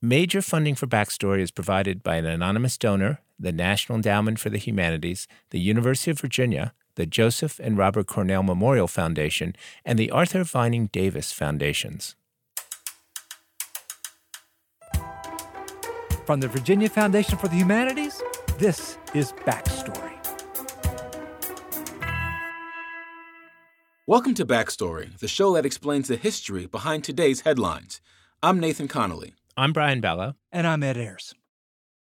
Major funding for Backstory is provided by an anonymous donor, the National Endowment for the Humanities, the University of Virginia, the Joseph and Robert Cornell Memorial Foundation, and the Arthur Vining Davis Foundations. From the Virginia Foundation for the Humanities, this is Backstory. Welcome to Backstory, the show that explains the history behind today's headlines. I'm Nathan Connolly. I'm Brian Balogh. And I'm Ed Ayers.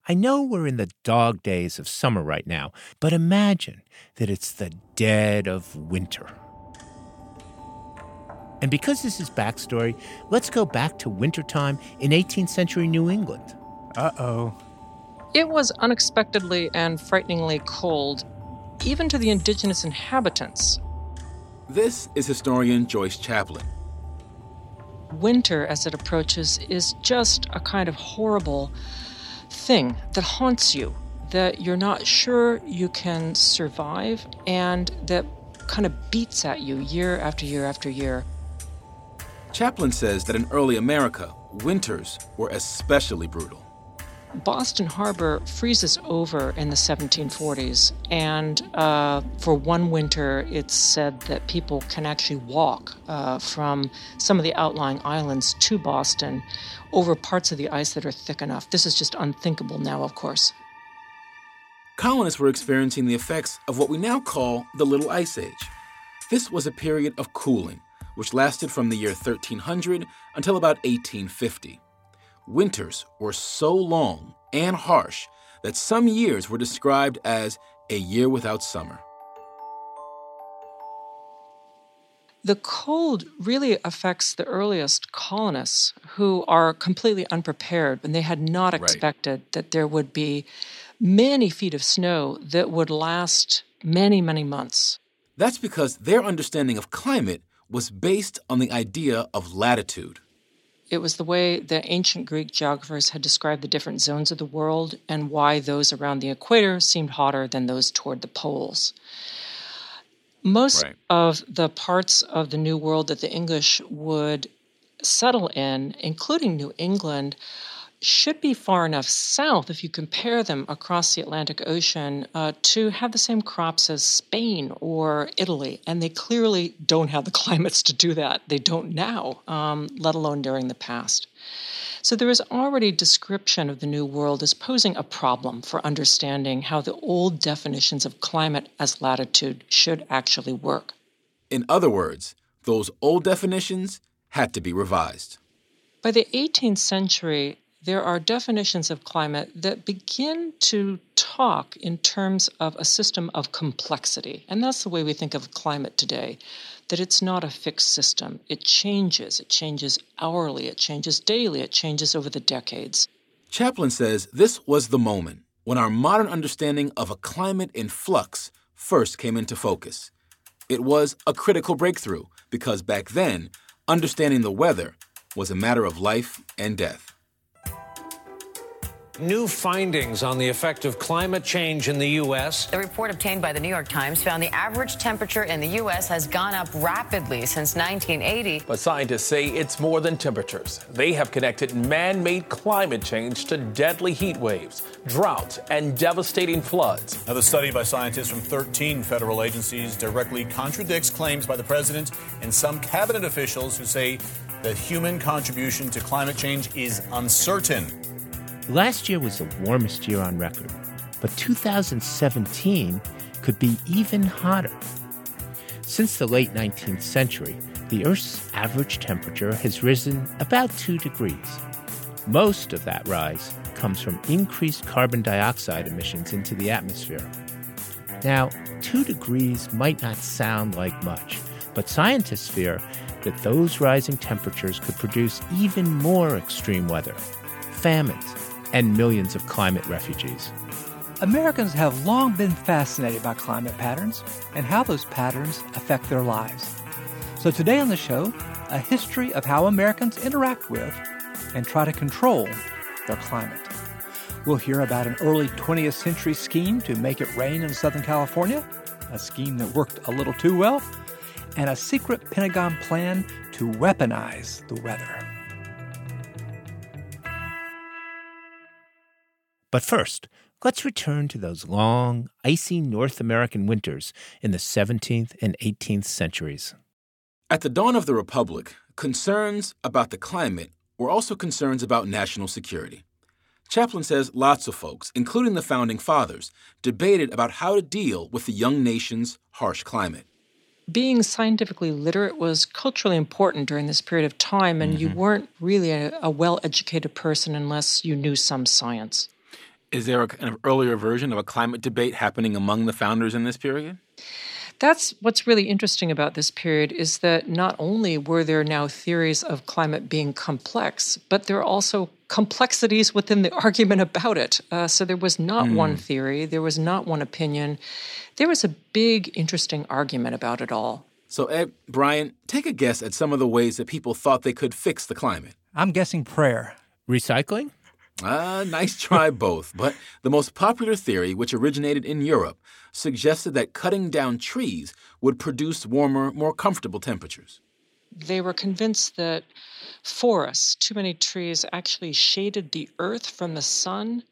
I know we're in the dog days of summer right now, but imagine that it's the dead of winter. And because this is backstory, let's go back to wintertime in 18th century New England. Uh oh. It was unexpectedly and frighteningly cold, even to the indigenous inhabitants. This is historian Joyce Chaplin winter as it approaches is just a kind of horrible thing that haunts you, that you're not sure you can survive, and that kind of beats at you year after year after year. Chaplin says that in early America, winters were especially brutal. Boston Harbor freezes over in the 1740s, and uh, for one winter, it's said that people can actually walk uh, from some of the outlying islands to Boston over parts of the ice that are thick enough. This is just unthinkable now, of course. Colonists were experiencing the effects of what we now call the Little Ice Age. This was a period of cooling, which lasted from the year 1300 until about 1850 winters were so long and harsh that some years were described as a year without summer. The cold really affects the earliest colonists who are completely unprepared and they had not expected right. that there would be many feet of snow that would last many, many months. That's because their understanding of climate was based on the idea of latitude. It was the way the ancient Greek geographers had described the different zones of the world and why those around the equator seemed hotter than those toward the poles. Most right. of the parts of the New World that the English would settle in, including New England, should be far enough south if you compare them across the Atlantic Ocean uh, to have the same crops as Spain or Italy. And they clearly don't have the climates to do that. They don't now, um, let alone during the past. So there is already description of the New World as posing a problem for understanding how the old definitions of climate as latitude should actually work. In other words, those old definitions had to be revised. By the 18th century, there are definitions of climate that begin to talk in terms of a system of complexity. And that's the way we think of climate today that it's not a fixed system. It changes. It changes hourly, it changes daily, it changes over the decades. Chaplin says this was the moment when our modern understanding of a climate in flux first came into focus. It was a critical breakthrough because back then, understanding the weather was a matter of life and death. New findings on the effect of climate change in the U.S. The report obtained by the New York Times found the average temperature in the U.S. has gone up rapidly since 1980. But scientists say it's more than temperatures. They have connected man made climate change to deadly heat waves, droughts, and devastating floods. Now, the study by scientists from 13 federal agencies directly contradicts claims by the president and some cabinet officials who say that human contribution to climate change is uncertain. Last year was the warmest year on record, but 2017 could be even hotter. Since the late 19th century, the Earth's average temperature has risen about 2 degrees. Most of that rise comes from increased carbon dioxide emissions into the atmosphere. Now, 2 degrees might not sound like much, but scientists fear that those rising temperatures could produce even more extreme weather, famines, and millions of climate refugees. Americans have long been fascinated by climate patterns and how those patterns affect their lives. So, today on the show, a history of how Americans interact with and try to control their climate. We'll hear about an early 20th century scheme to make it rain in Southern California, a scheme that worked a little too well, and a secret Pentagon plan to weaponize the weather. But first, let's return to those long, icy North American winters in the 17th and 18th centuries. At the dawn of the Republic, concerns about the climate were also concerns about national security. Chaplin says lots of folks, including the founding fathers, debated about how to deal with the young nation's harsh climate. Being scientifically literate was culturally important during this period of time, and mm-hmm. you weren't really a, a well educated person unless you knew some science. Is there a kind of earlier version of a climate debate happening among the founders in this period? That's what's really interesting about this period is that not only were there now theories of climate being complex, but there are also complexities within the argument about it. Uh, so there was not mm. one theory, there was not one opinion. There was a big, interesting argument about it all. So, Ed, Brian, take a guess at some of the ways that people thought they could fix the climate. I'm guessing prayer. Recycling? Ah, uh, nice try both. But the most popular theory, which originated in Europe, suggested that cutting down trees would produce warmer, more comfortable temperatures. They were convinced that forests, too many trees, actually shaded the earth from the sun.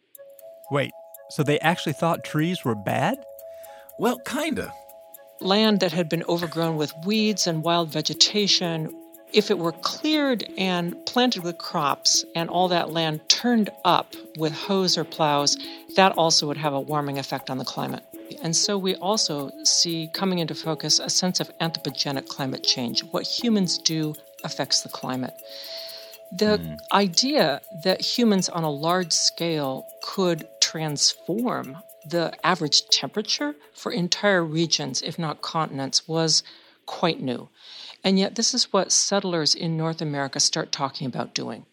Wait, so they actually thought trees were bad? Well, kinda. Land that had been overgrown with weeds and wild vegetation if it were cleared and planted with crops and all that land turned up with hoes or plows, that also would have a warming effect on the climate. And so we also see coming into focus a sense of anthropogenic climate change. What humans do affects the climate. The mm. idea that humans on a large scale could transform the average temperature for entire regions, if not continents, was quite new. And yet, this is what settlers in North America start talking about doing.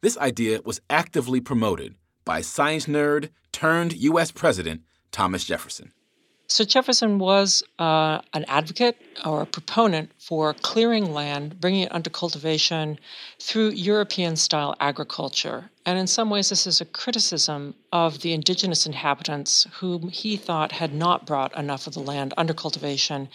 This idea was actively promoted by science nerd turned U.S. President Thomas Jefferson. So, Jefferson was uh, an advocate or a proponent for clearing land, bringing it under cultivation through European style agriculture. And in some ways, this is a criticism of the indigenous inhabitants whom he thought had not brought enough of the land under cultivation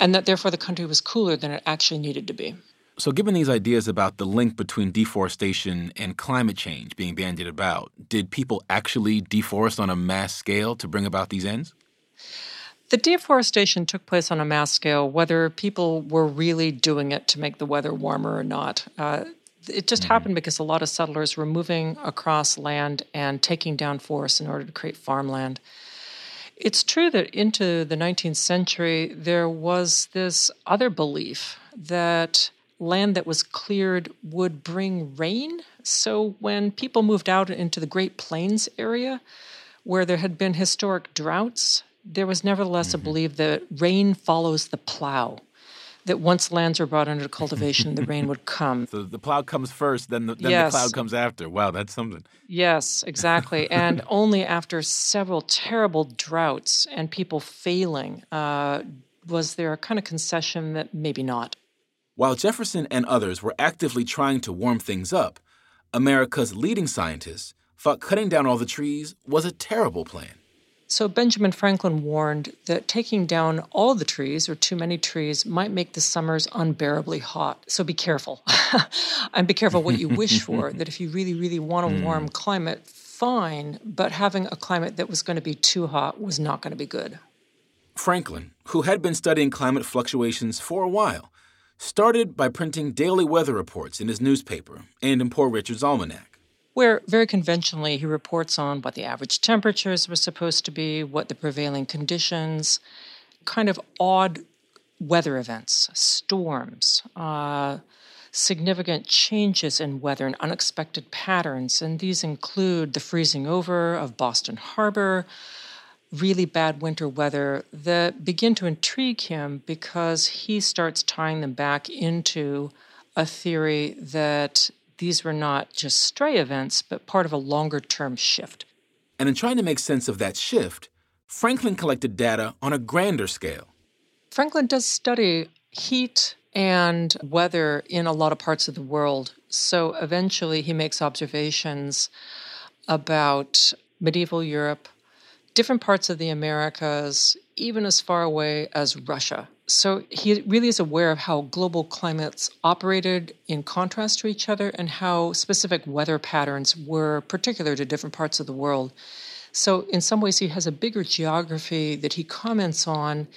and that therefore the country was cooler than it actually needed to be. So, given these ideas about the link between deforestation and climate change being bandied about, did people actually deforest on a mass scale to bring about these ends? The deforestation took place on a mass scale, whether people were really doing it to make the weather warmer or not. Uh, it just mm-hmm. happened because a lot of settlers were moving across land and taking down forests in order to create farmland. It's true that into the 19th century, there was this other belief that land that was cleared would bring rain. So when people moved out into the Great Plains area, where there had been historic droughts, there was nevertheless mm-hmm. a belief that rain follows the plow that once lands were brought under cultivation, the rain would come. So the plow comes first, then the, then yes. the cloud comes after. Wow, that's something. Yes, exactly. and only after several terrible droughts and people failing uh, was there a kind of concession that maybe not. While Jefferson and others were actively trying to warm things up, America's leading scientists thought cutting down all the trees was a terrible plan. So Benjamin Franklin warned that taking down all the trees or too many trees might make the summers unbearably hot. So be careful. and be careful what you wish for. That if you really, really want a hmm. warm climate, fine, but having a climate that was going to be too hot was not going to be good. Franklin, who had been studying climate fluctuations for a while, started by printing daily weather reports in his newspaper and in Poor Richard's Almanac where very conventionally he reports on what the average temperatures were supposed to be, what the prevailing conditions, kind of odd weather events, storms, uh, significant changes in weather and unexpected patterns. And these include the freezing over of Boston Harbor, really bad winter weather that begin to intrigue him because he starts tying them back into a theory that these were not just stray events, but part of a longer term shift. And in trying to make sense of that shift, Franklin collected data on a grander scale. Franklin does study heat and weather in a lot of parts of the world. So eventually he makes observations about medieval Europe, different parts of the Americas, even as far away as Russia. So he really is aware of how global climates operated in contrast to each other and how specific weather patterns were particular to different parts of the world. So, in some ways, he has a bigger geography that he comments on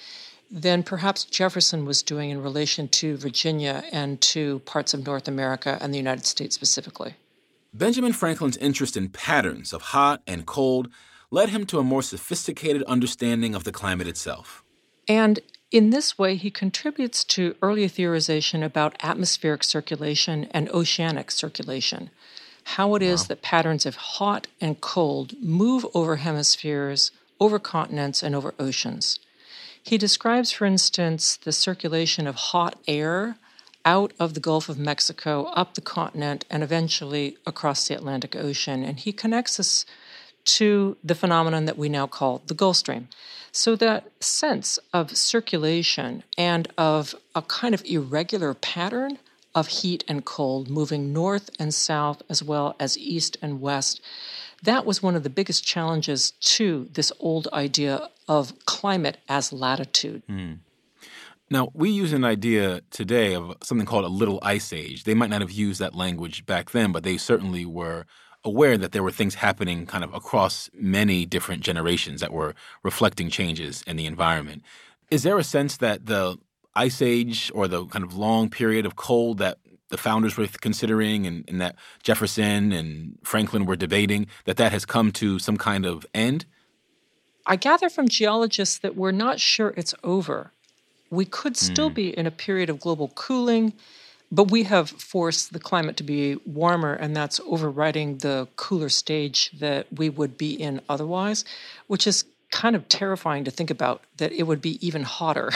than perhaps Jefferson was doing in relation to Virginia and to parts of North America and the United States specifically. Benjamin Franklin's interest in patterns of hot and cold led him to a more sophisticated understanding of the climate itself. And in this way, he contributes to earlier theorization about atmospheric circulation and oceanic circulation, how it is wow. that patterns of hot and cold move over hemispheres, over continents, and over oceans. He describes, for instance, the circulation of hot air out of the Gulf of Mexico, up the continent, and eventually across the Atlantic Ocean. And he connects this to the phenomenon that we now call the Gulf Stream. So, that sense of circulation and of a kind of irregular pattern of heat and cold moving north and south as well as east and west that was one of the biggest challenges to this old idea of climate as latitude. Mm. Now, we use an idea today of something called a little ice age. They might not have used that language back then, but they certainly were aware that there were things happening kind of across many different generations that were reflecting changes in the environment. Is there a sense that the ice age or the kind of long period of cold that the founders were considering and, and, that Jefferson and Franklin were debating, that that has come to some kind of end? I gather from geologists that we're not sure it's over. We could still mm. be in a period of global cooling, but we have forced the climate to be warmer, and that's overriding the cooler stage that we would be in otherwise, which is kind of terrifying to think about that it would be even hotter.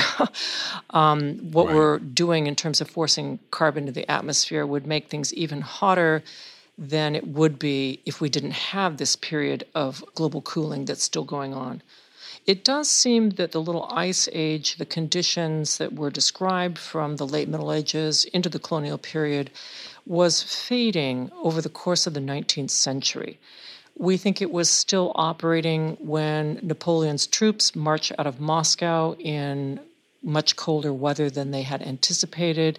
um, what right. we're doing in terms of forcing carbon to the atmosphere would make things even hotter than it would be if we didn't have this period of global cooling that's still going on. It does seem that the little ice age, the conditions that were described from the late Middle Ages into the colonial period, was fading over the course of the 19th century. We think it was still operating when Napoleon's troops marched out of Moscow in much colder weather than they had anticipated.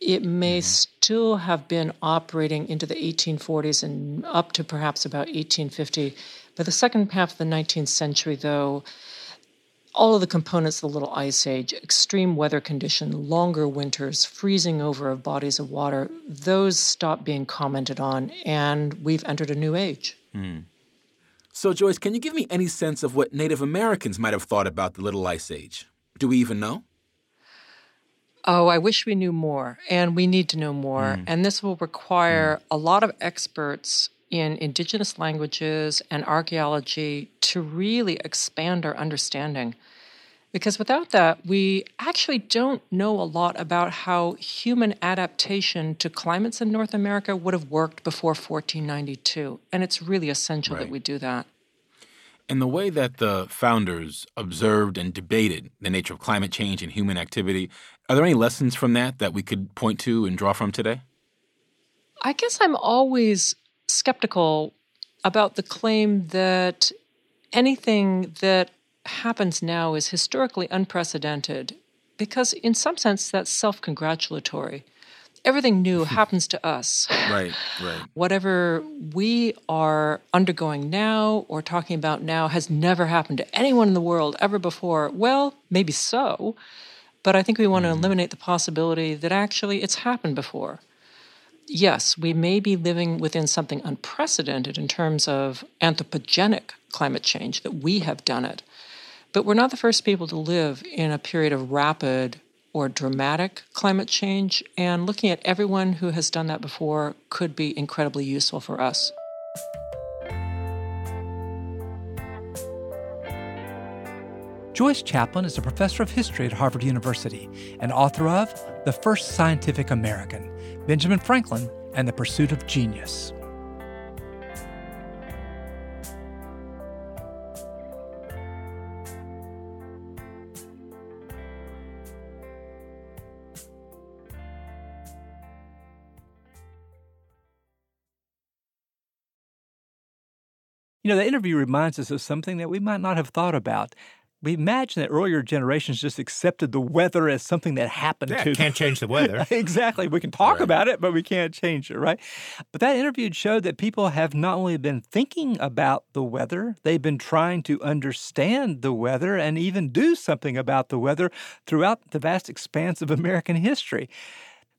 It may mm-hmm. still have been operating into the 1840s and up to perhaps about 1850. By the second half of the 19th century, though, all of the components of the Little Ice Age, extreme weather condition, longer winters, freezing over of bodies of water, those stop being commented on, and we've entered a new age. Mm. So, Joyce, can you give me any sense of what Native Americans might have thought about the Little Ice Age? Do we even know? Oh, I wish we knew more, and we need to know more. Mm. And this will require mm. a lot of experts in indigenous languages and archaeology to really expand our understanding. Because without that, we actually don't know a lot about how human adaptation to climates in North America would have worked before 1492. And it's really essential right. that we do that. And the way that the founders observed and debated the nature of climate change and human activity, are there any lessons from that that we could point to and draw from today? I guess I'm always skeptical about the claim that anything that happens now is historically unprecedented because, in some sense, that's self congratulatory. Everything new happens to us. Right, right. Whatever we are undergoing now or talking about now has never happened to anyone in the world ever before. Well, maybe so, but I think we want to mm-hmm. eliminate the possibility that actually it's happened before. Yes, we may be living within something unprecedented in terms of anthropogenic climate change, that we have done it. But we're not the first people to live in a period of rapid or dramatic climate change, and looking at everyone who has done that before could be incredibly useful for us. Joyce Chaplin is a professor of history at Harvard University and author of The First Scientific American Benjamin Franklin and the Pursuit of Genius. You know, the interview reminds us of something that we might not have thought about we imagine that earlier generations just accepted the weather as something that happened yeah, to can't change the weather. exactly. We can talk right. about it, but we can't change it, right? But that interview showed that people have not only been thinking about the weather, they've been trying to understand the weather and even do something about the weather throughout the vast expanse of American history.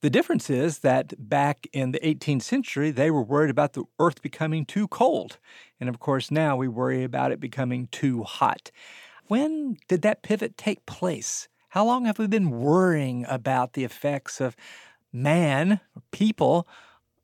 The difference is that back in the 18th century, they were worried about the earth becoming too cold. And of course, now we worry about it becoming too hot. When did that pivot take place? How long have we been worrying about the effects of man, people,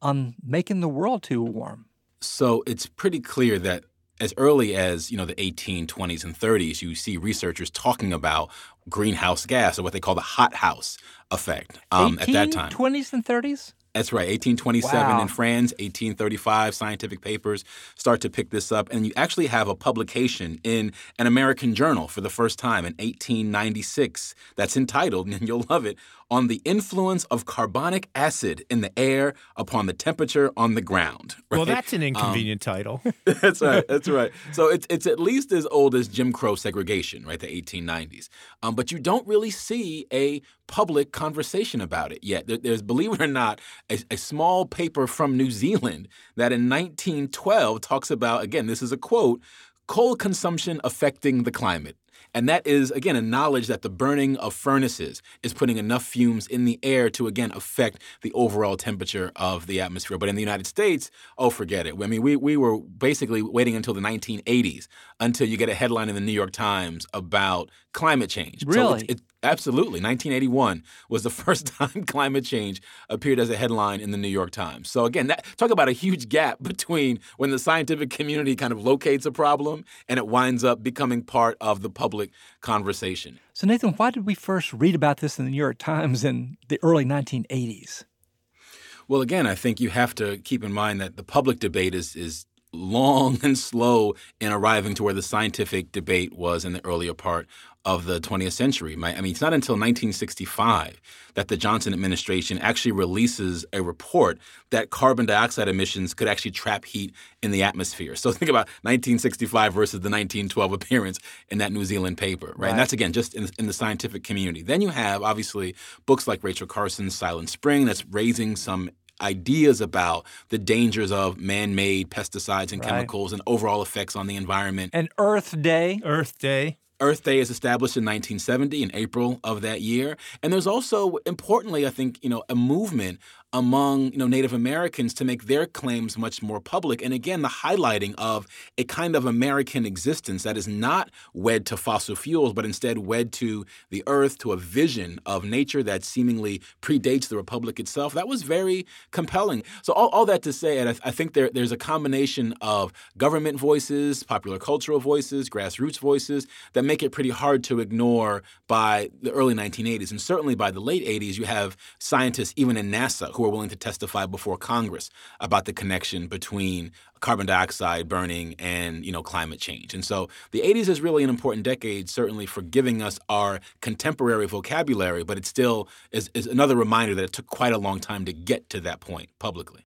on making the world too warm? So it's pretty clear that as early as you know the 1820s and 30s, you see researchers talking about greenhouse gas or what they call the hothouse effect um, at that time. 20s and 30s. That's right. 1827 wow. in France, 1835 scientific papers start to pick this up. And you actually have a publication in an American journal for the first time in 1896 that's entitled, and you'll love it, on the influence of carbonic acid in the air upon the temperature on the ground. Right? Well, that's an inconvenient um, title. that's right. That's right. So it's it's at least as old as Jim Crow segregation, right? The 1890s. Um, but you don't really see a public conversation about it yet. There, there's, believe it or not, a, a small paper from New Zealand that in 1912 talks about again. This is a quote coal consumption affecting the climate. And that is, again, a knowledge that the burning of furnaces is putting enough fumes in the air to, again, affect the overall temperature of the atmosphere. But in the United States, oh, forget it. I mean, we, we were basically waiting until the 1980s until you get a headline in the New York Times about climate change. Really? So it, Absolutely. 1981 was the first time climate change appeared as a headline in the New York Times. So, again, that, talk about a huge gap between when the scientific community kind of locates a problem and it winds up becoming part of the public conversation. So, Nathan, why did we first read about this in the New York Times in the early 1980s? Well, again, I think you have to keep in mind that the public debate is, is long and slow in arriving to where the scientific debate was in the earlier part of the 20th century. I mean, it's not until 1965 that the Johnson administration actually releases a report that carbon dioxide emissions could actually trap heat in the atmosphere. So think about 1965 versus the 1912 appearance in that New Zealand paper, right? right. And that's again just in, in the scientific community. Then you have obviously books like Rachel Carson's Silent Spring that's raising some ideas about the dangers of man-made pesticides and right. chemicals and overall effects on the environment. And Earth Day. Earth Day. Earth Day is established in 1970 in April of that year. And there's also, importantly, I think, you know, a movement among you know Native Americans to make their claims much more public. And again, the highlighting of a kind of American existence that is not wed to fossil fuels, but instead wed to the earth, to a vision of nature that seemingly predates the republic itself. That was very compelling. So all, all that to say, I, I think there, there's a combination of government voices, popular cultural voices, grassroots voices that make it pretty hard to ignore by the early 1980s. And certainly by the late 80s, you have scientists even in NASA who are willing to testify before Congress about the connection between carbon dioxide burning and you know climate change. And so the 80s is really an important decade, certainly for giving us our contemporary vocabulary, but it still is, is another reminder that it took quite a long time to get to that point publicly.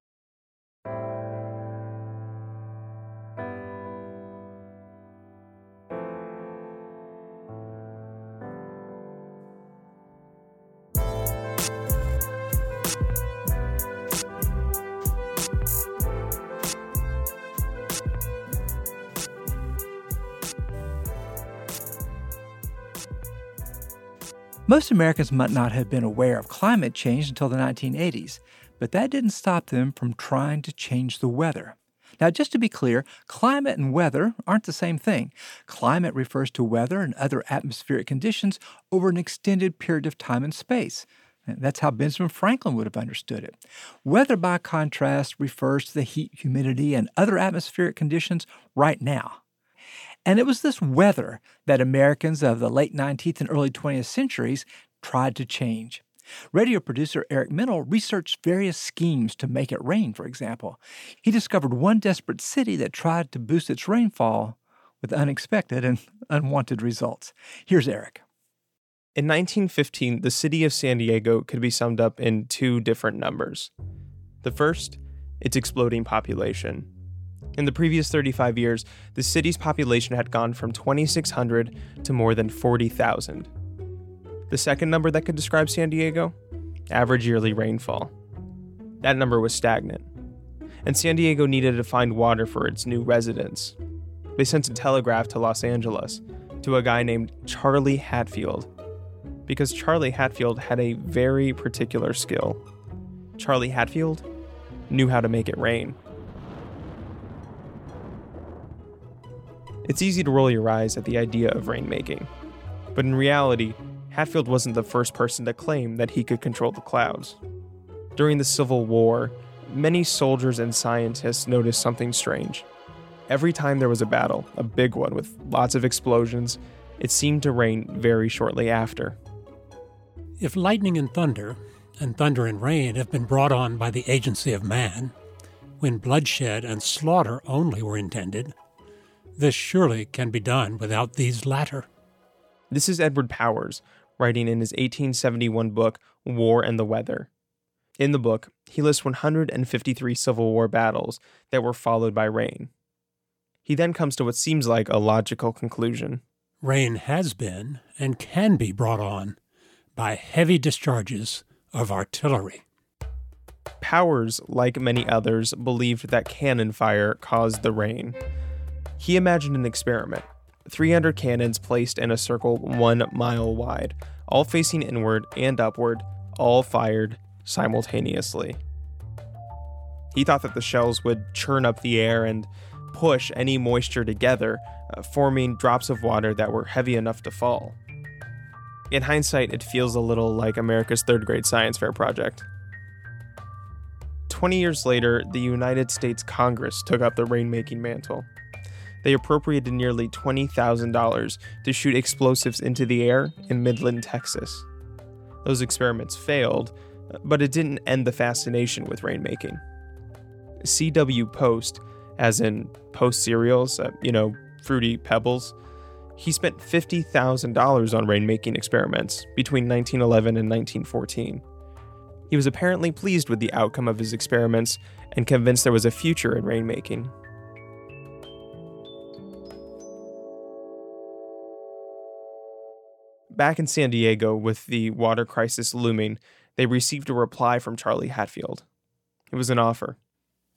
Most Americans might not have been aware of climate change until the 1980s, but that didn't stop them from trying to change the weather. Now, just to be clear, climate and weather aren't the same thing. Climate refers to weather and other atmospheric conditions over an extended period of time and space. That's how Benjamin Franklin would have understood it. Weather, by contrast, refers to the heat, humidity, and other atmospheric conditions right now. And it was this weather that Americans of the late 19th and early 20th centuries tried to change. Radio producer Eric Mennel researched various schemes to make it rain, for example. He discovered one desperate city that tried to boost its rainfall with unexpected and unwanted results. Here's Eric. In 1915, the city of San Diego could be summed up in two different numbers. The first, its exploding population. In the previous 35 years, the city's population had gone from 2,600 to more than 40,000. The second number that could describe San Diego? Average yearly rainfall. That number was stagnant. And San Diego needed to find water for its new residents. They sent a telegraph to Los Angeles to a guy named Charlie Hatfield. Because Charlie Hatfield had a very particular skill. Charlie Hatfield knew how to make it rain. It's easy to roll your eyes at the idea of rainmaking, but in reality, Hatfield wasn't the first person to claim that he could control the clouds. During the Civil War, many soldiers and scientists noticed something strange. Every time there was a battle, a big one with lots of explosions, it seemed to rain very shortly after. If lightning and thunder, and thunder and rain have been brought on by the agency of man, when bloodshed and slaughter only were intended, this surely can be done without these latter. This is Edward Powers, writing in his 1871 book, War and the Weather. In the book, he lists 153 Civil War battles that were followed by rain. He then comes to what seems like a logical conclusion. Rain has been and can be brought on by heavy discharges of artillery. Powers, like many others, believed that cannon fire caused the rain. He imagined an experiment 300 cannons placed in a circle one mile wide, all facing inward and upward, all fired simultaneously. He thought that the shells would churn up the air and push any moisture together, uh, forming drops of water that were heavy enough to fall. In hindsight, it feels a little like America's third grade science fair project. 20 years later, the United States Congress took up the rainmaking mantle they appropriated nearly $20,000 to shoot explosives into the air in Midland, Texas. Those experiments failed, but it didn't end the fascination with rainmaking. C.W. Post, as in Post cereals, uh, you know, fruity pebbles, he spent $50,000 on rainmaking experiments between 1911 and 1914. He was apparently pleased with the outcome of his experiments and convinced there was a future in rainmaking. Back in San Diego, with the water crisis looming, they received a reply from Charlie Hatfield. It was an offer.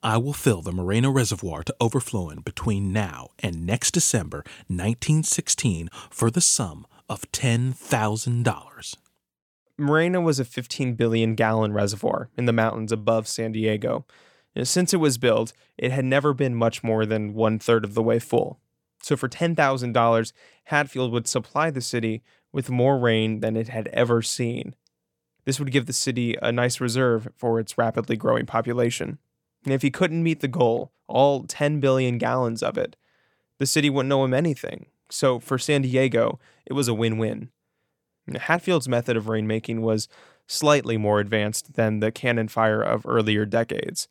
I will fill the Moreno Reservoir to overflowing between now and next December 1916 for the sum of $10,000. Moreno was a 15 billion gallon reservoir in the mountains above San Diego. Since it was built, it had never been much more than one third of the way full. So for $10,000, Hatfield would supply the city with more rain than it had ever seen. This would give the city a nice reserve for its rapidly growing population. And if he couldn't meet the goal, all 10 billion gallons of it, the city wouldn't owe him anything. So for San Diego, it was a win win. Hatfield's method of rainmaking was slightly more advanced than the cannon fire of earlier decades.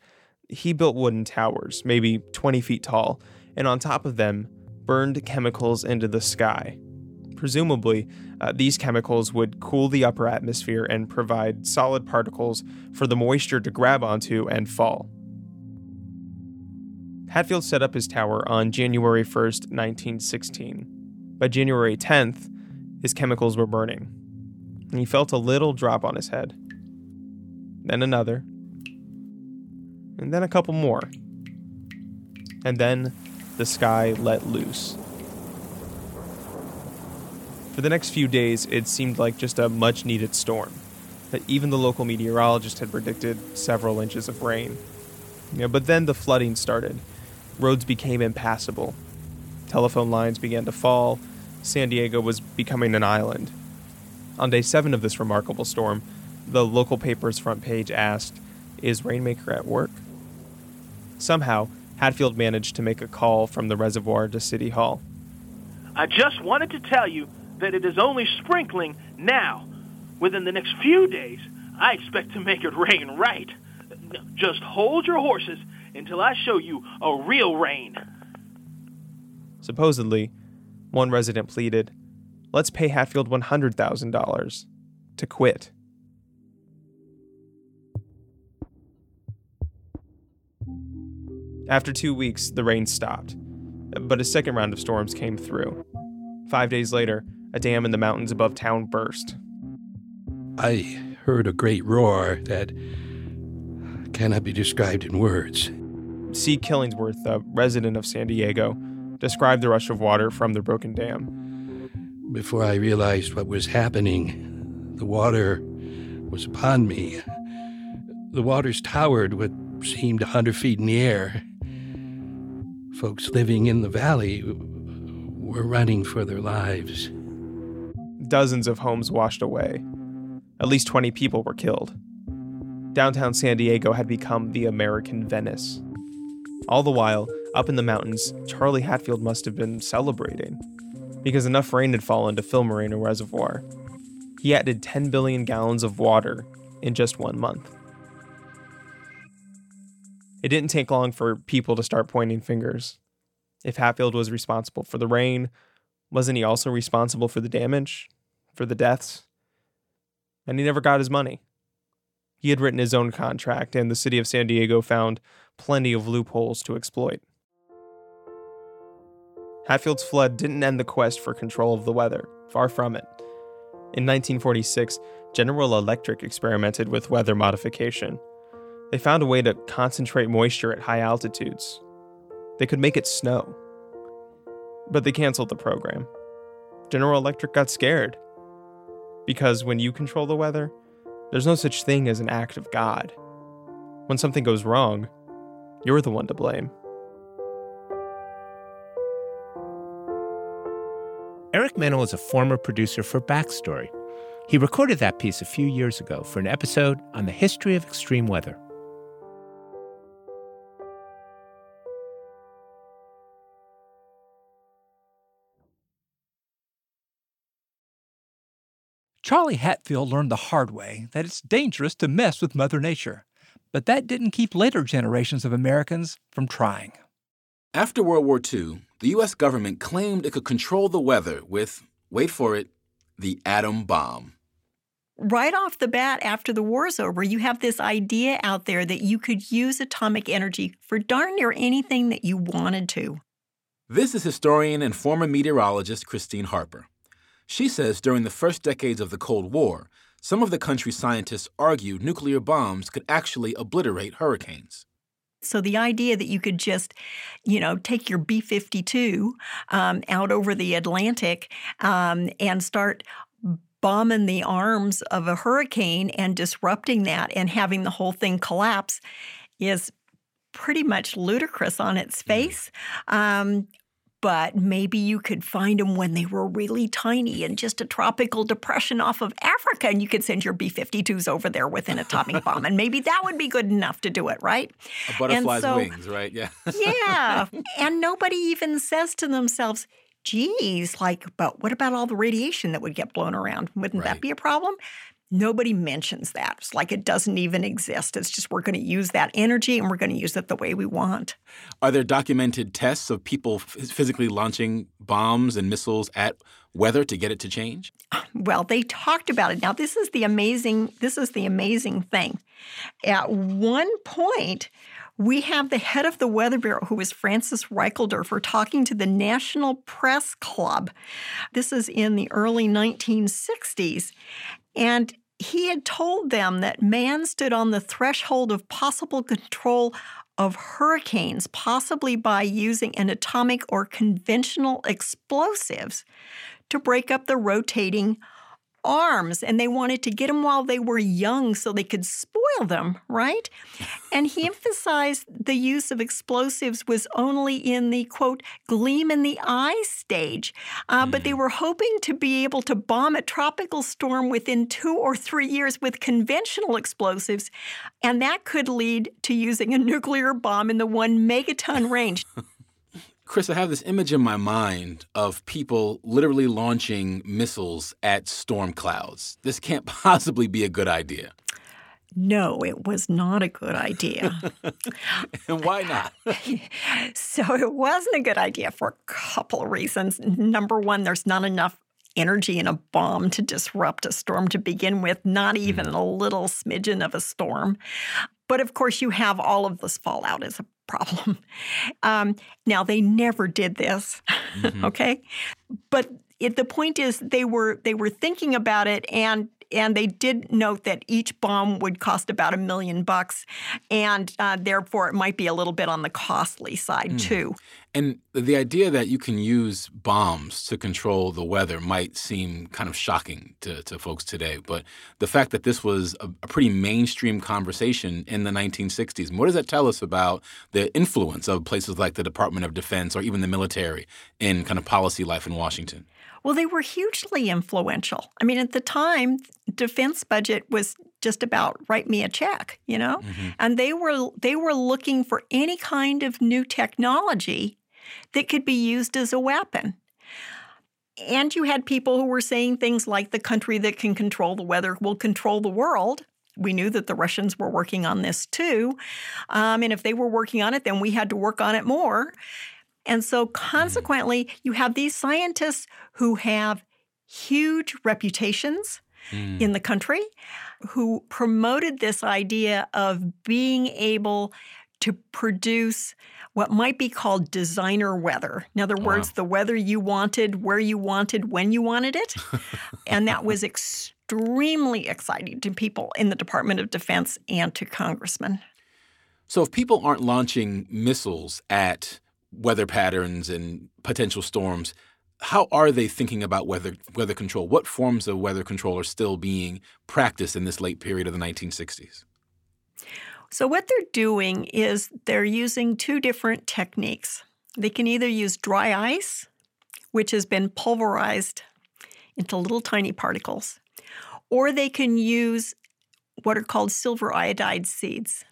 He built wooden towers, maybe 20 feet tall, and on top of them, burned chemicals into the sky. Presumably, uh, these chemicals would cool the upper atmosphere and provide solid particles for the moisture to grab onto and fall. Hatfield set up his tower on January 1st, 1916. By January 10th, his chemicals were burning. And he felt a little drop on his head. Then another. And then a couple more. And then the sky let loose. For the next few days, it seemed like just a much needed storm. Even the local meteorologist had predicted several inches of rain. But then the flooding started. Roads became impassable. Telephone lines began to fall. San Diego was becoming an island. On day seven of this remarkable storm, the local paper's front page asked, Is Rainmaker at work? Somehow, Hatfield managed to make a call from the reservoir to City Hall. I just wanted to tell you that it is only sprinkling now. Within the next few days, I expect to make it rain right. Just hold your horses until I show you a real rain. Supposedly, one resident pleaded, Let's pay Hatfield $100,000 to quit. After two weeks, the rain stopped, but a second round of storms came through. Five days later, a dam in the mountains above town burst. I heard a great roar that cannot be described in words. C. Killingsworth, a resident of San Diego, described the rush of water from the broken dam. Before I realized what was happening, the water was upon me. The waters towered what seemed a hundred feet in the air. Folks living in the valley were running for their lives. Dozens of homes washed away. At least 20 people were killed. Downtown San Diego had become the American Venice. All the while, up in the mountains, Charlie Hatfield must have been celebrating because enough rain had fallen to fill Moreno Reservoir. He added 10 billion gallons of water in just one month. It didn't take long for people to start pointing fingers. If Hatfield was responsible for the rain, wasn't he also responsible for the damage, for the deaths? And he never got his money. He had written his own contract, and the city of San Diego found plenty of loopholes to exploit. Hatfield's flood didn't end the quest for control of the weather, far from it. In 1946, General Electric experimented with weather modification. They found a way to concentrate moisture at high altitudes. They could make it snow. But they canceled the program. General Electric got scared. Because when you control the weather, there's no such thing as an act of God. When something goes wrong, you're the one to blame. Eric Mennel is a former producer for Backstory. He recorded that piece a few years ago for an episode on the history of extreme weather. Charlie Hatfield learned the hard way that it's dangerous to mess with Mother Nature, but that didn't keep later generations of Americans from trying. After World War II, the U.S. government claimed it could control the weather with, wait for it, the atom bomb. Right off the bat, after the war's over, you have this idea out there that you could use atomic energy for darn near anything that you wanted to. This is historian and former meteorologist Kristine Harper. She says during the first decades of the Cold War, some of the country's scientists argued nuclear bombs could actually obliterate hurricanes. So the idea that you could just, you know, take your B 52 um, out over the Atlantic um, and start bombing the arms of a hurricane and disrupting that and having the whole thing collapse is pretty much ludicrous on its mm-hmm. face. Um, but maybe you could find them when they were really tiny and just a tropical depression off of Africa, and you could send your B 52s over there with an atomic bomb. And maybe that would be good enough to do it, right? A butterfly's so, wings, right? Yeah. yeah. And nobody even says to themselves, geez, like, but what about all the radiation that would get blown around? Wouldn't right. that be a problem? Nobody mentions that. It's like it doesn't even exist. It's just we're going to use that energy and we're going to use it the way we want. Are there documented tests of people physically launching bombs and missiles at weather to get it to change? Well, they talked about it. Now, this is the amazing this is the amazing thing. At one point, we have the head of the Weather Bureau, who is Francis Reichelderfer, talking to the National Press Club. This is in the early 1960s. And he had told them that man stood on the threshold of possible control of hurricanes, possibly by using an atomic or conventional explosives to break up the rotating arms and they wanted to get them while they were young so they could spoil them, right? And he emphasized the use of explosives was only in the quote, gleam in the eye stage. Uh, mm. But they mm. were hoping to be able to bomb a tropical storm within two or three years with conventional explosives. And that could lead to using a nuclear bomb in the one megaton range. Chris, I have this image in my mind of people literally launching missiles at storm clouds. This can't possibly be a good idea. No, it was not a good idea. and why not? so it wasn't a good idea for a couple of reasons. Number one, there's not enough energy in a bomb to disrupt a storm to begin with, not even mm. a little smidgen of a storm. But of course, you have all of this fallout as a problem. Um, now, they never did this, mm-hmm. okay? But it, the point is they were they were thinking about it and and they did note that each bomb would cost about a million bucks, and uh, therefore it might be a little bit on the costly side mm. too. And the idea that you can use bombs to control the weather might seem kind of shocking to, to folks today. But the fact that this was a, a pretty mainstream conversation in the 1960s, what does that tell us about the influence of places like the Department of Defense or even the military in kind of policy life in Washington? Well, they were hugely influential. I mean, at the time, defense budget was just about write me a check, you know? Mm-hmm. And they were they were looking for any kind of new technology that could be used as a weapon. And you had people who were saying things like the country that can control the weather will control the world. We knew that the Russians were working on this too. Um, and if they were working on it, then we had to work on it more. And so, consequently, you have these scientists who have huge reputations mm. in the country who promoted this idea of being able to produce what might be called designer weather. In other words, wow. the weather you wanted, where you wanted, when you wanted it. and that was extremely exciting to people in the Department of Defense and to congressmen. So, if people aren't launching missiles at weather patterns and potential storms, how are they thinking about weather weather control? What forms of weather control are still being practiced in this late period of the 1960s? So what they're doing is they're using two different techniques. They can either use dry ice, which has been pulverized into little tiny particles, or they can use what are called silver iodide seeds.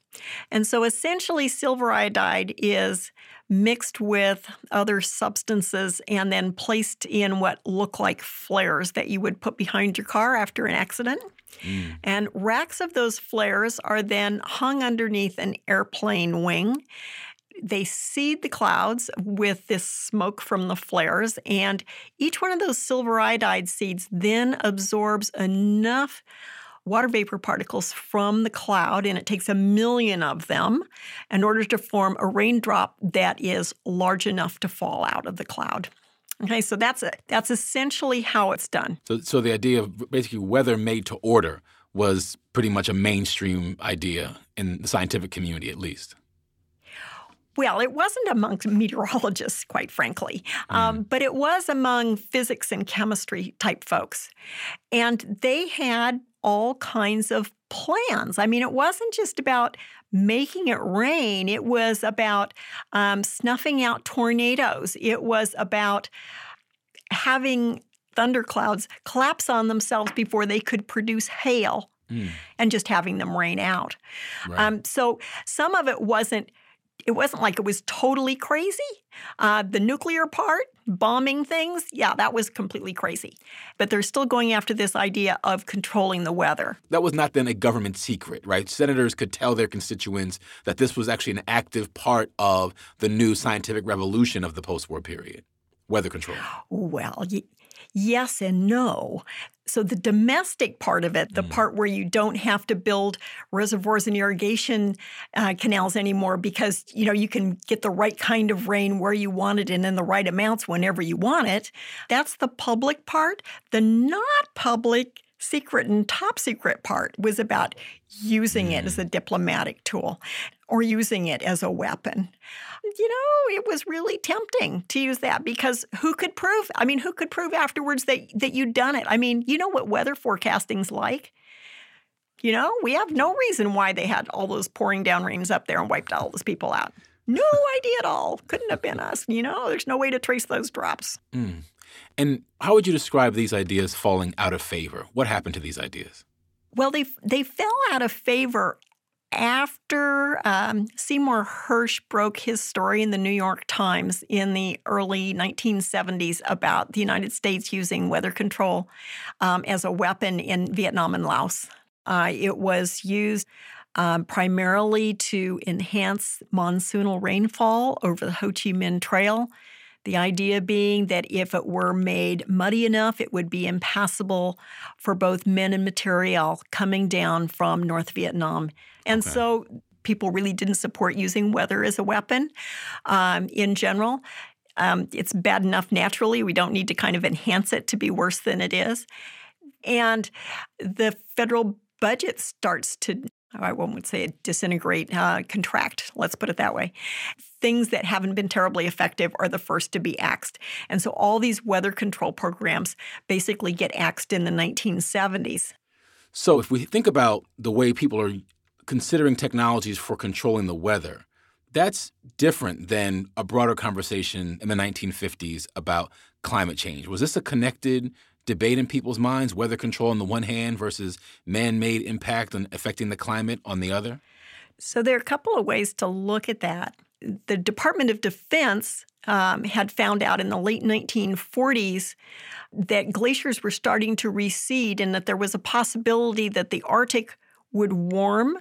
And so essentially, silver iodide is mixed with other substances and then placed in what look like flares that you would put behind your car after an accident. Mm. And racks of those flares are then hung underneath an airplane wing. They seed the clouds with this smoke from the flares, and each one of those silver iodide seeds then absorbs enough water vapor particles from the cloud, and it takes a million of them in order to form a raindrop that is large enough to fall out of the cloud. Okay, so that's it. That's essentially how it's done. So, so the idea of basically weather made to order was pretty much a mainstream idea in the scientific community, at least. Well, it wasn't amongst meteorologists, quite frankly, mm. um, but it was among physics and chemistry type folks. And they had all kinds of plans. I mean, it wasn't just about making it rain, it was about um, snuffing out tornadoes, it was about having thunderclouds collapse on themselves before they could produce hail. Mm. And just having them rain out. Right. Um, so some of it wasn't it wasn't like it was totally crazy. Uh, the nuclear part, bombing things, yeah, that was completely crazy. But they're still going after this idea of controlling the weather. That was not then a government secret, right? Senators could tell their constituents that this was actually an active part of the new scientific revolution of the post war period weather control? Well, yes and no. So the domestic part of it, the mm. part where you don't have to build reservoirs and irrigation uh, canals anymore because you know you can get the right kind of rain where you want it and in the right amounts whenever you want it. That's the public part. The not public secret and top secret part was about using it as mm. a diplomatic tool or using it as a weapon you know, it was really tempting to use that because who could prove? I mean, who could prove afterwards that that you'd done it? I mean, you know what weather forecasting's like. You know, we have no reason why they had all those pouring down rains up there and wiped all those people out. No idea at all. Couldn't have been us. You know, there's no way to trace those drops. Mm. And how would you describe these ideas falling out of favor? What happened to these ideas? Well, they they fell out of favor after um, Seymour Hersh broke his story in the New York Times in the early 1970s about the United States using weather control um, as a weapon in Vietnam and Laos, uh, it was used um, primarily to enhance monsoonal rainfall over the Ho Chi Minh Trail. The idea being that if it were made muddy enough, it would be impassable for both men and material coming down from North Vietnam. And okay. so people really didn't support using weather as a weapon um, in general. Um, it's bad enough naturally. We don't need to kind of enhance it to be worse than it is. And the federal budget starts to, I won't say disintegrate, uh, contract, let's put it that way. Things that haven't been terribly effective are the first to be axed. And so all these weather control programs basically get axed in the 1970s. So if we think about the way people are considering technologies for controlling the weather, that's different than a broader conversation in the 1950s about climate change. Was this a connected debate in people's minds, weather control on the one hand versus man made impact on affecting the climate on the other? So there are a couple of ways to look at that. The Department of Defense um, had found out in the late 1940s that glaciers were starting to recede and that there was a possibility that the Arctic would warm.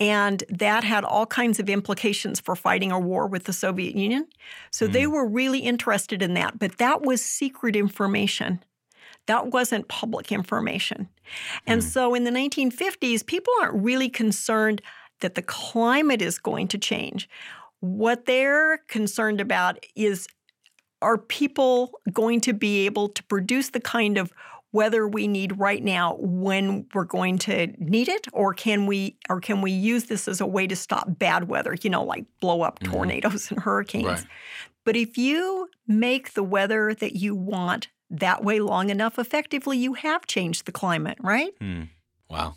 And that had all kinds of implications for fighting a war with the Soviet Union. So mm. they were really interested in that. But that was secret information. That wasn't public information. And mm. so in the 1950s, people aren't really concerned that the climate is going to change. What they're concerned about is are people going to be able to produce the kind of weather we need right now when we're going to need it or can we or can we use this as a way to stop bad weather you know like blow up mm-hmm. tornadoes and hurricanes right. but if you make the weather that you want that way long enough effectively you have changed the climate right hmm. wow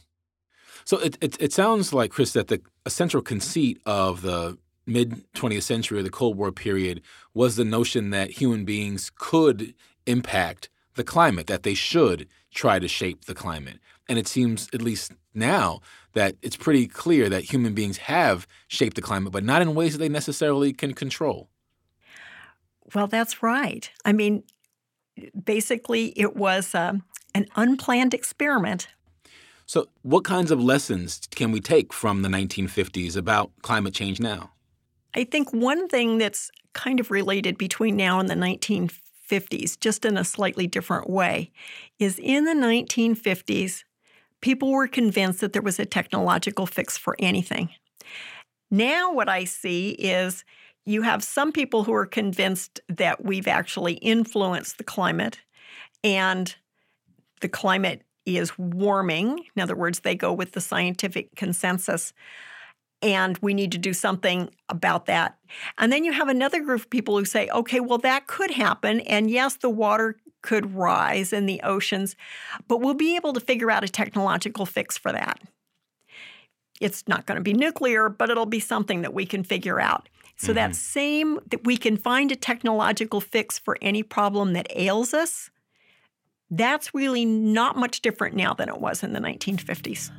so it, it, it sounds like chris that the a central conceit of the mid 20th century or the Cold War period was the notion that human beings could impact the climate, that they should try to shape the climate. And it seems, at least now, that it's pretty clear that human beings have shaped the climate, but not in ways that they necessarily can control. Well, that's right. I mean, basically, it was um, an unplanned experiment. So, what kinds of lessons can we take from the 1950s about climate change now? I think one thing that's kind of related between now and the 1950s, just in a slightly different way, is in the 1950s, people were convinced that there was a technological fix for anything. Now, what I see is you have some people who are convinced that we've actually influenced the climate and the climate is warming. In other words, they go with the scientific consensus and we need to do something about that. And then you have another group of people who say, okay, well, that could happen. And yes, the water could rise in the oceans, but we'll be able to figure out a technological fix for that. It's not going to be nuclear, but it'll be something that we can figure out. So mm-hmm. that same that we can find a technological fix for any problem that ails us, that's really not much different now than it was in the 1950s.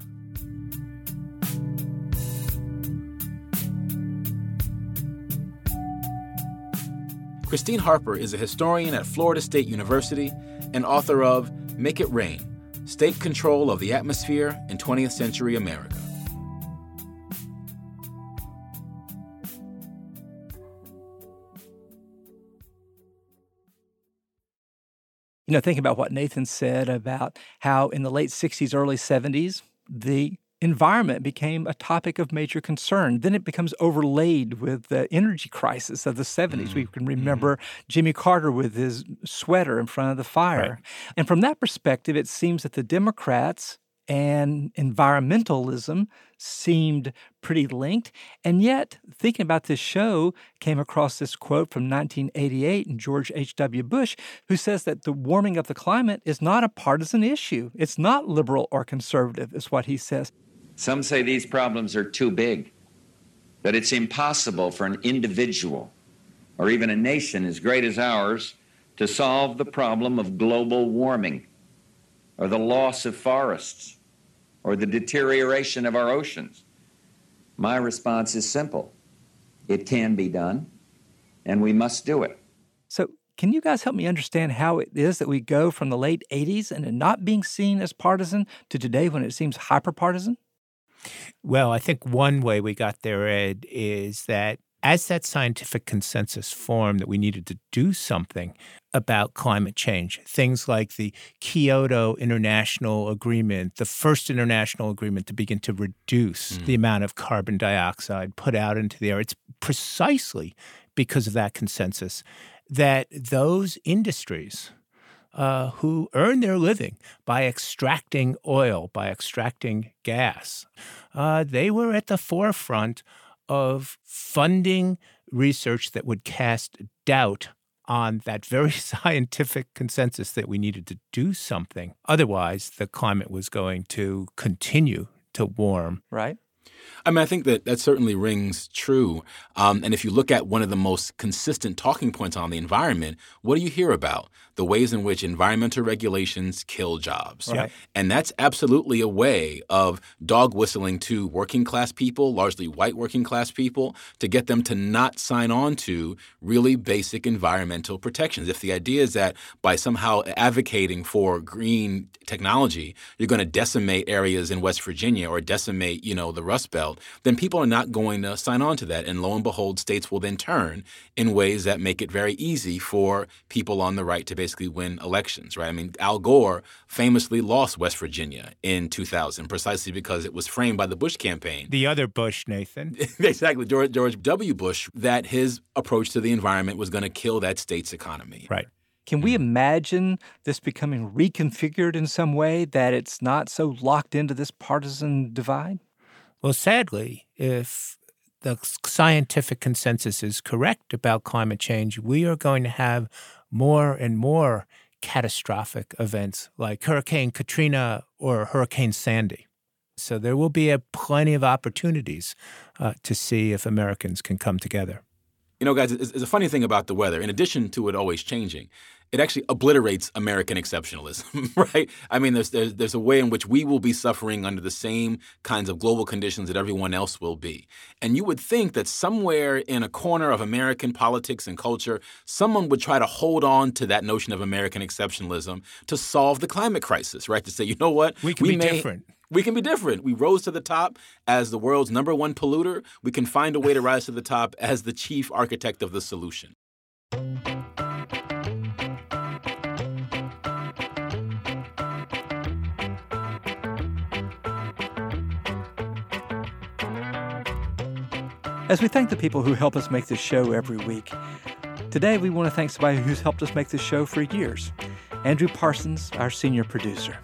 Kristine Harper is a historian at Florida State University and author of Make It Rain State Control of the Atmosphere in 20th Century America. You know, think about what Nathan said about how in the late 60s, early 70s, the environment became a topic of major concern. Then it becomes overlaid with the energy crisis of the 70s. Mm-hmm. We can remember mm-hmm. Jimmy Carter with his sweater in front of the fire. Right. And from that perspective, it seems that the Democrats and environmentalism seemed pretty linked. And yet, thinking about this show, came across this quote from 1988 and George H.W. Bush, who says that the warming of the climate is not a partisan issue. It's not liberal or conservative, is what he says. Some say these problems are too big, that it's impossible for an individual or even a nation as great as ours to solve the problem of global warming or the loss of forests or the deterioration of our oceans. My response is simple it can be done, and we must do it. So, can you guys help me understand how it is that we go from the late 80s and it not being seen as partisan to today when it seems hyper partisan? Well, I think one way we got there, Ed, is that as that scientific consensus formed that we needed to do something about climate change, things like the Kyoto International Agreement, the first international agreement to begin to reduce mm. the amount of carbon dioxide put out into the air, it's precisely because of that consensus that those industries uh, who earn their living by extracting oil, by extracting gas, uh, they were at the forefront of funding research that would cast doubt on that very scientific consensus that we needed to do something. Otherwise, the climate was going to continue to warm. Right. I mean, I think that that certainly rings true. Um, and if you look at one of the most consistent talking points on the environment, what do you hear about? The ways in which environmental regulations kill jobs. Right. And that's absolutely a way of dog whistling to working class people, largely white working class people, to get them to not sign on to really basic environmental protections. If the idea is that by somehow advocating for green technology, you're going to decimate areas in West Virginia or decimate, you know, the Rust Belt, then people are not going to sign on to that. And lo and behold, states will then turn in ways that make it very easy for people on the right to basically win elections, right? I mean, Al Gore famously lost West Virginia in 2000 precisely because it was framed by the Bush campaign. The other Bush, Nathan. exactly, George, George W. Bush, that his approach to the environment was going to kill that state's economy. Right. Can we imagine this becoming reconfigured in some way that it's not so locked into this partisan divide? Well, sadly, if the scientific consensus is correct about climate change, we are going to have more and more catastrophic events like Hurricane Katrina or Hurricane Sandy. So there will be a plenty of opportunities uh, to see if Americans can come together. You know, guys, it's, it's a funny thing about the weather. In addition to it always changing, it actually obliterates American exceptionalism, right? I mean, there's, there's, there's a way in which we will be suffering under the same kinds of global conditions that everyone else will be. And you would think that somewhere in a corner of American politics and culture, someone would try to hold on to that notion of American exceptionalism to solve the climate crisis, right? To say, you know what? We can we be may, different. We can be different. We rose to the top as the world's number one polluter. We can find a way to rise to the top as the chief architect of the solution. As we thank the people who help us make this show every week, today we want to thank somebody who's helped us make this show for years Andrew Parsons, our senior producer.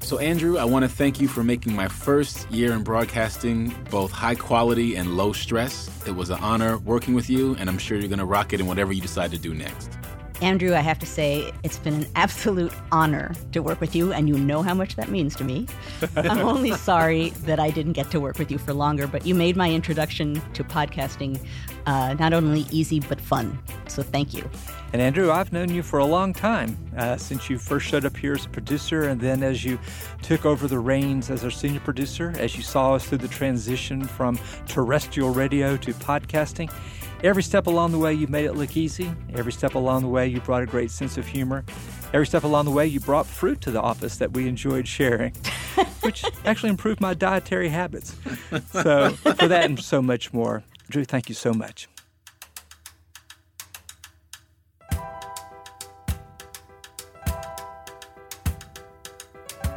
So, Andrew, I want to thank you for making my first year in broadcasting both high quality and low stress. It was an honor working with you, and I'm sure you're going to rock it in whatever you decide to do next. Andrew, I have to say, it's been an absolute honor to work with you, and you know how much that means to me. I'm only sorry that I didn't get to work with you for longer, but you made my introduction to podcasting uh, not only easy, but fun. So thank you. And Andrew, I've known you for a long time, uh, since you first showed up here as a producer, and then as you took over the reins as our senior producer, as you saw us through the transition from terrestrial radio to podcasting. Every step along the way, you've made it look easy. Every step along the way, you brought a great sense of humor. Every step along the way, you brought fruit to the office that we enjoyed sharing, which actually improved my dietary habits. So, for that and so much more, Drew, thank you so much.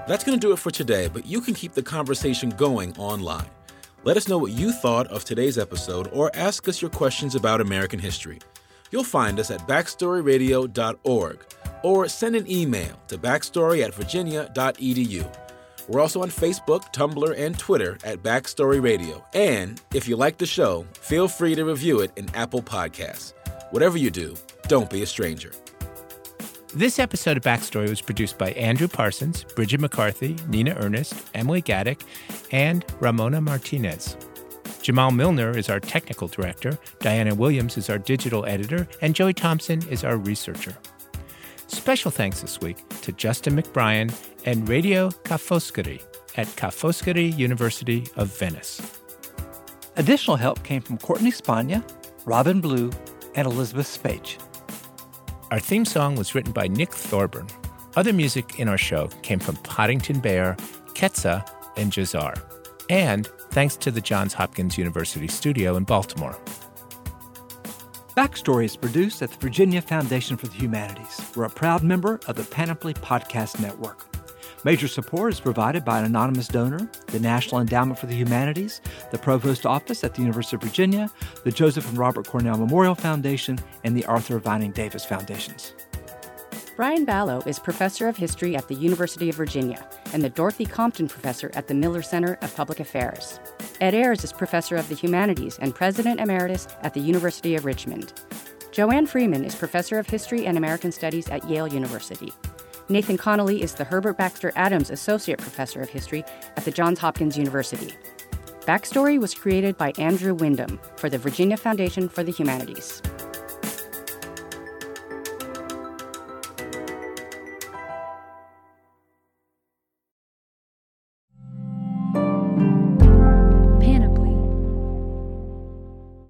That's going to do it for today, but you can keep the conversation going online. Let us know what you thought of today's episode or ask us your questions about American history. You'll find us at backstoryradio.org or send an email to backstory at virginia.edu. We're also on Facebook, Tumblr, and Twitter at Backstory Radio. And if you like the show, feel free to review it in Apple Podcasts. Whatever you do, don't be a stranger. This episode of Backstory was produced by Andrew Parsons, Bridget McCarthy, Nina Earnest, Emily Gadek, and Ramona Martinez. Jamal Milner is our technical director, Diana Williams is our digital editor, and Joey Thompson is our researcher. Special thanks this week to Justin McBrien and Radio Ca' Foscari at Ca' Foscari University of Venice. Additional help came from Courtney Spagna, Robin Blue, and Elizabeth Spage. Our theme song was written by Nick Thorburn. Other music in our show came from Poddington Bear, Ketsa, and Jazar. And Thanks to the Johns Hopkins University studio in Baltimore. Backstory is produced at the Virginia Foundation for the Humanities. We're a proud member of the Panoply Podcast Network. Major support is provided by an anonymous donor, the National Endowment for the Humanities, the Provost Office at the University of Virginia, the Joseph and Robert Cornell Memorial Foundation, and the Arthur Vining Davis Foundations. Brian Balogh is Professor of History at the University of Virginia and the Dorothy Compton Professor at the Miller Center of Public Affairs. Ed Ayers is Professor of the Humanities and President Emeritus at the University of Richmond. Joanne Freeman is Professor of History and American Studies at Yale University. Nathan Connolly is the Herbert Baxter Adams Associate Professor of History at the Johns Hopkins University. Backstory was created by Andrew Wyndham for the Virginia Foundation for the Humanities.